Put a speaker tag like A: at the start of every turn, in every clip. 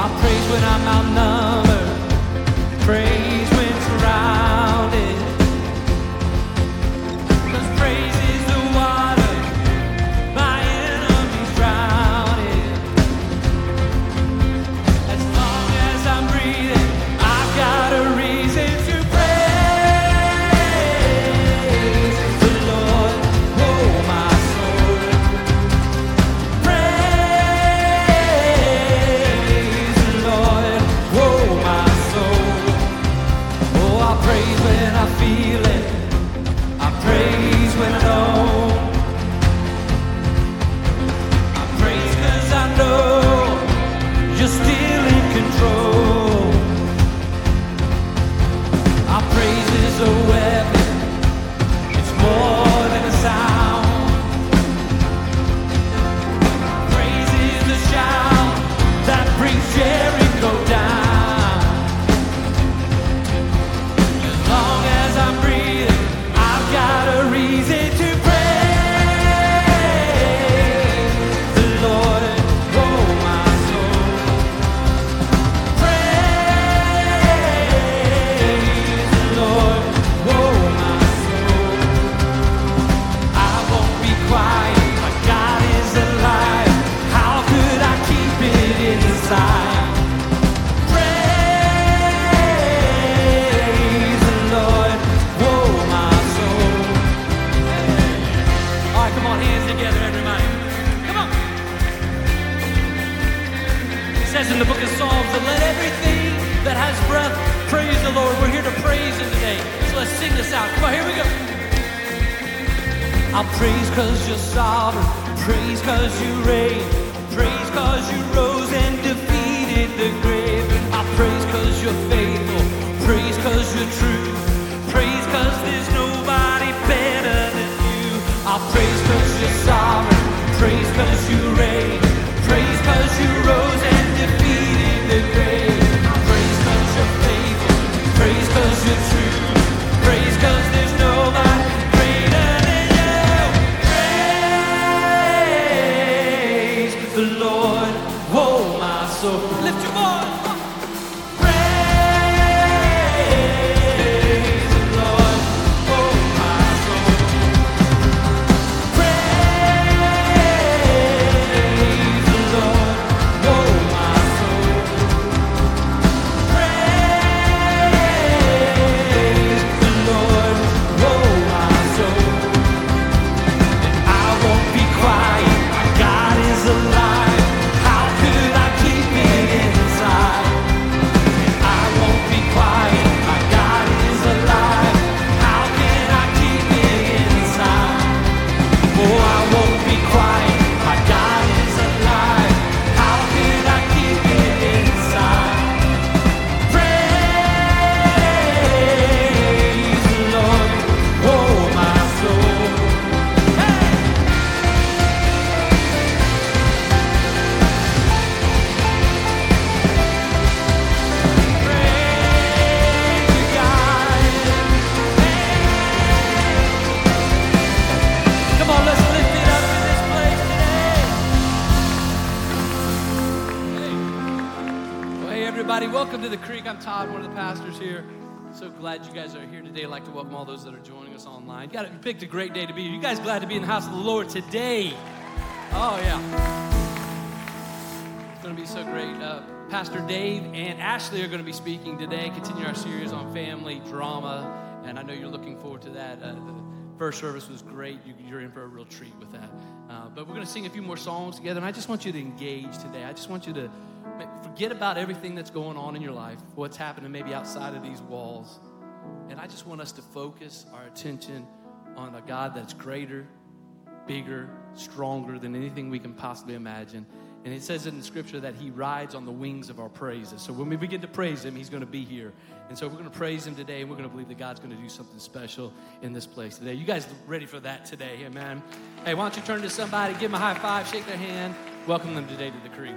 A: I praise when I'm outnumbered. Praise I'll praise cause you're sovereign. Praise cause you reign. Praise cause you rose and defeated the grave. I praise cause you're faithful. Praise cause you're true. Praise cause there's nobody better than you. I'll praise cause you're sovereign. Praise cause you soul. Lift your voice. Everybody, welcome to the Creek. I'm Todd, one of the pastors here. So glad you guys are here today. I'd like to welcome all those that are joining us online. You, got, you picked a great day to be here. You guys glad to be in the house of the Lord today? Oh, yeah. It's going to be so great. Uh, Pastor Dave and Ashley are going to be speaking today, continue our series on family drama, and I know you're looking forward to that. Uh, the first service was great. You, you're in for a real treat with that. Uh, but we're going to sing a few more songs together, and I just want you to engage today. I just want you to forget about everything that's going on in your life, what's happening maybe outside of these walls, and I just want us to focus our attention on a God that's greater, bigger, stronger than anything we can possibly imagine. And it says in scripture that he rides on the wings of our praises. So when we begin to praise him, he's going to be here. And so we're going to praise him today, and we're going to believe that God's going to do something special in this place today. You guys ready for that today? Amen. Hey, why don't you turn to somebody, give them a high five, shake their hand, welcome them today to the creek.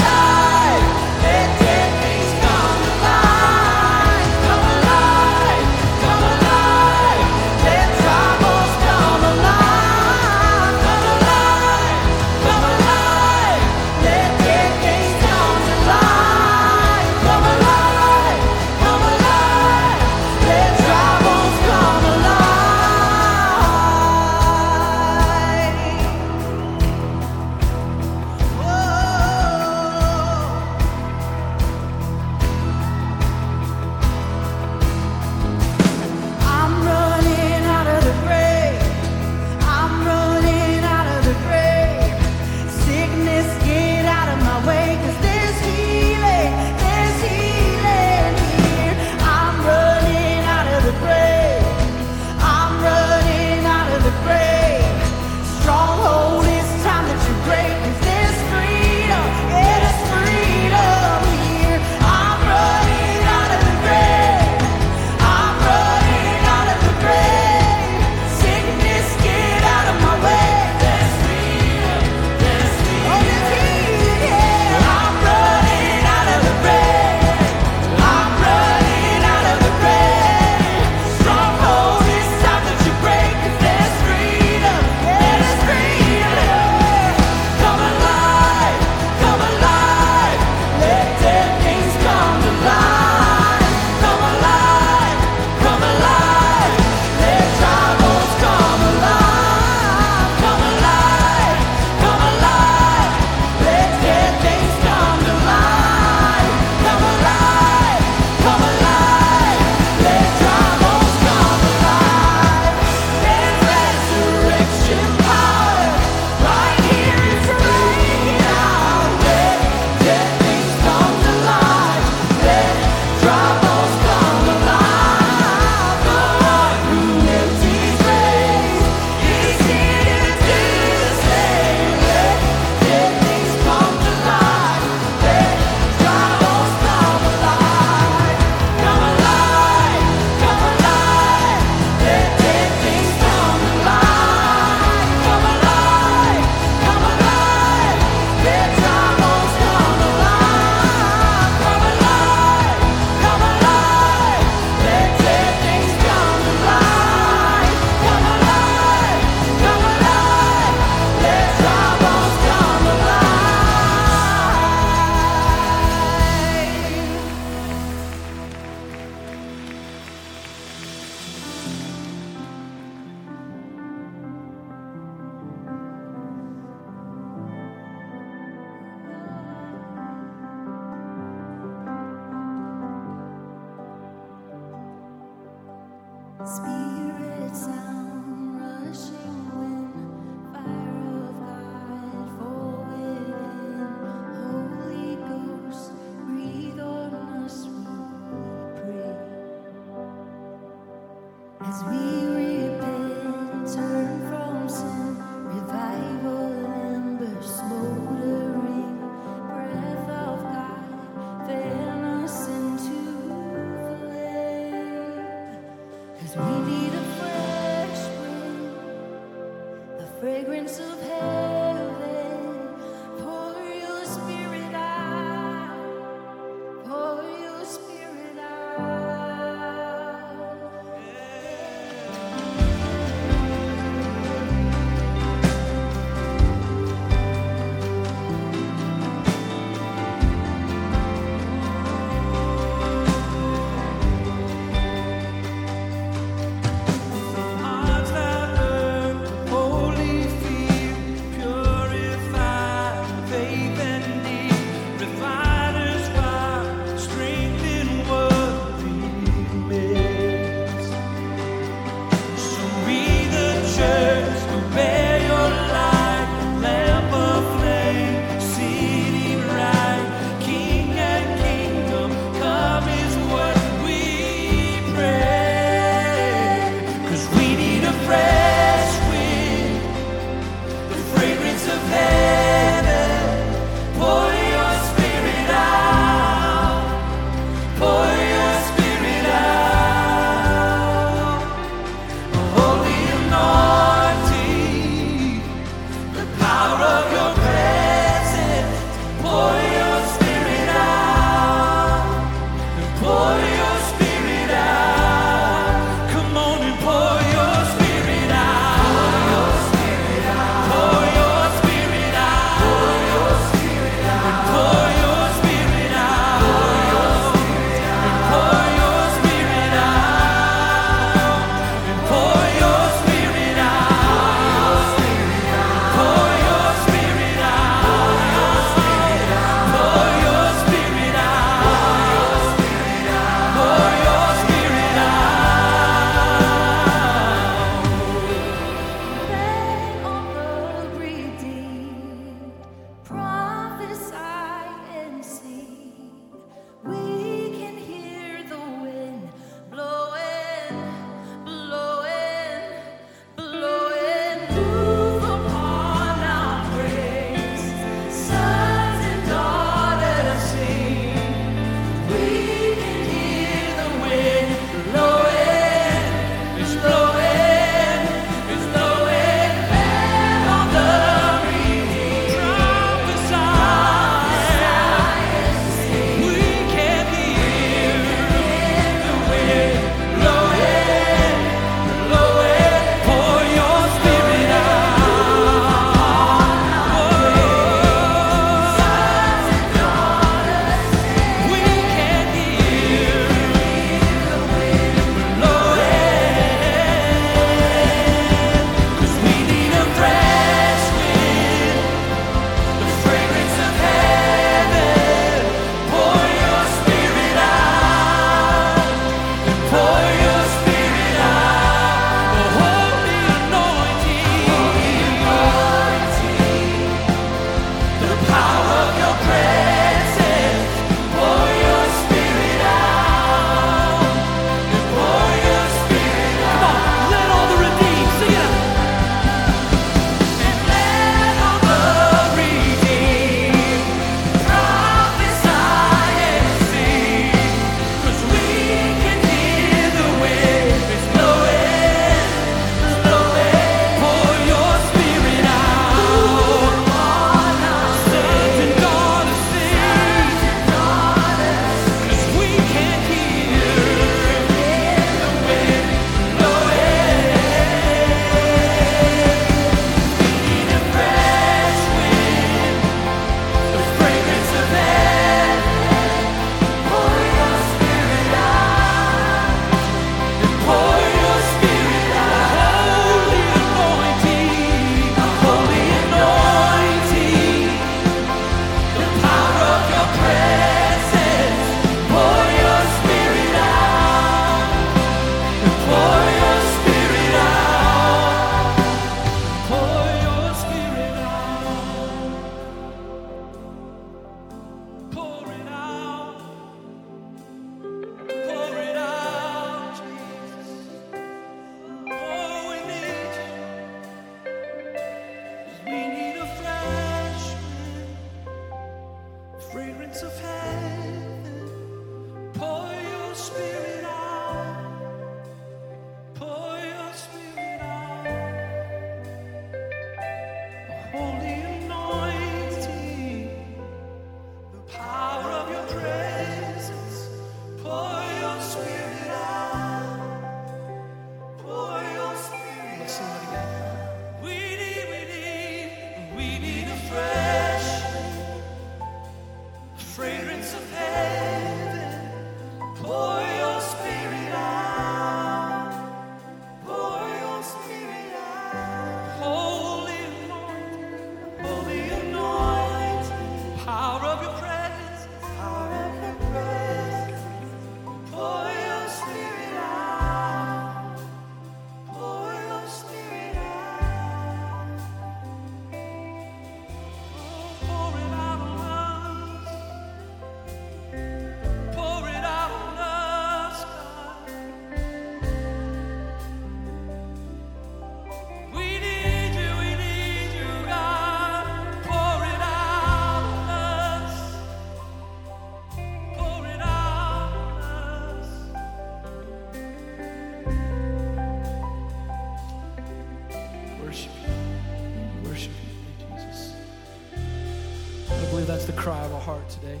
A: Heart today.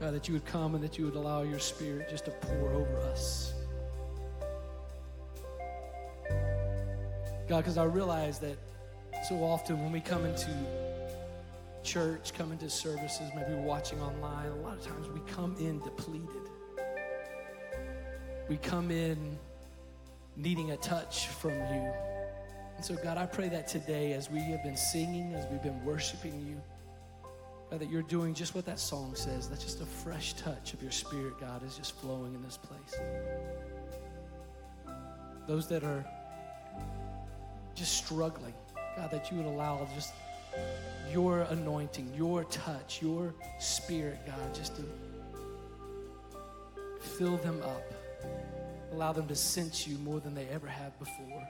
A: God, that you would come and that you would allow your spirit just to pour over us. God, because I realize that so often when we come into church, come into services, maybe watching online, a lot of times we come in depleted. We come in needing a touch from you. And so, God, I pray that today, as we have been singing, as we've been worshiping you, God, that you're doing just what that song says, that just a fresh touch of your spirit, God, is just flowing in this place. Those that are just struggling, God, that you would allow just your anointing, your touch, your spirit, God, just to fill them up. Allow them to sense you more than they ever have before.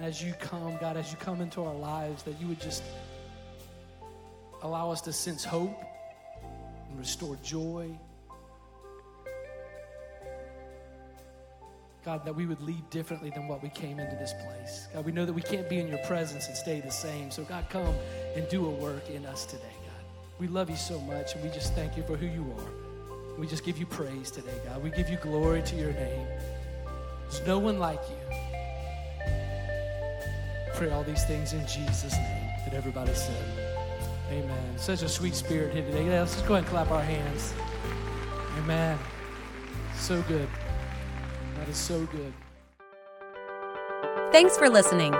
A: As you come, God, as you come into our lives, that you would just allow us to sense hope and restore joy. God, that we would leave differently than what we came into this place. God, we know that we can't be in your presence and stay the same. So, God, come and do a work in us today, God. We love you so much, and we just thank you for who you are. We just give you praise today, God. We give you glory to your name. There's no one like you. Pray all these things in Jesus' name. That everybody said, Amen. Such a sweet spirit here today. Let's just go ahead and clap our hands. Amen. So good. That is so good.
B: Thanks for listening.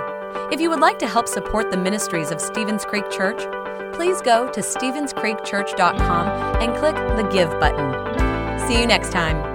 B: If you would like to help support the ministries of Stevens Creek Church, please go to StevensCreekChurch.com and click the Give button. See you next time.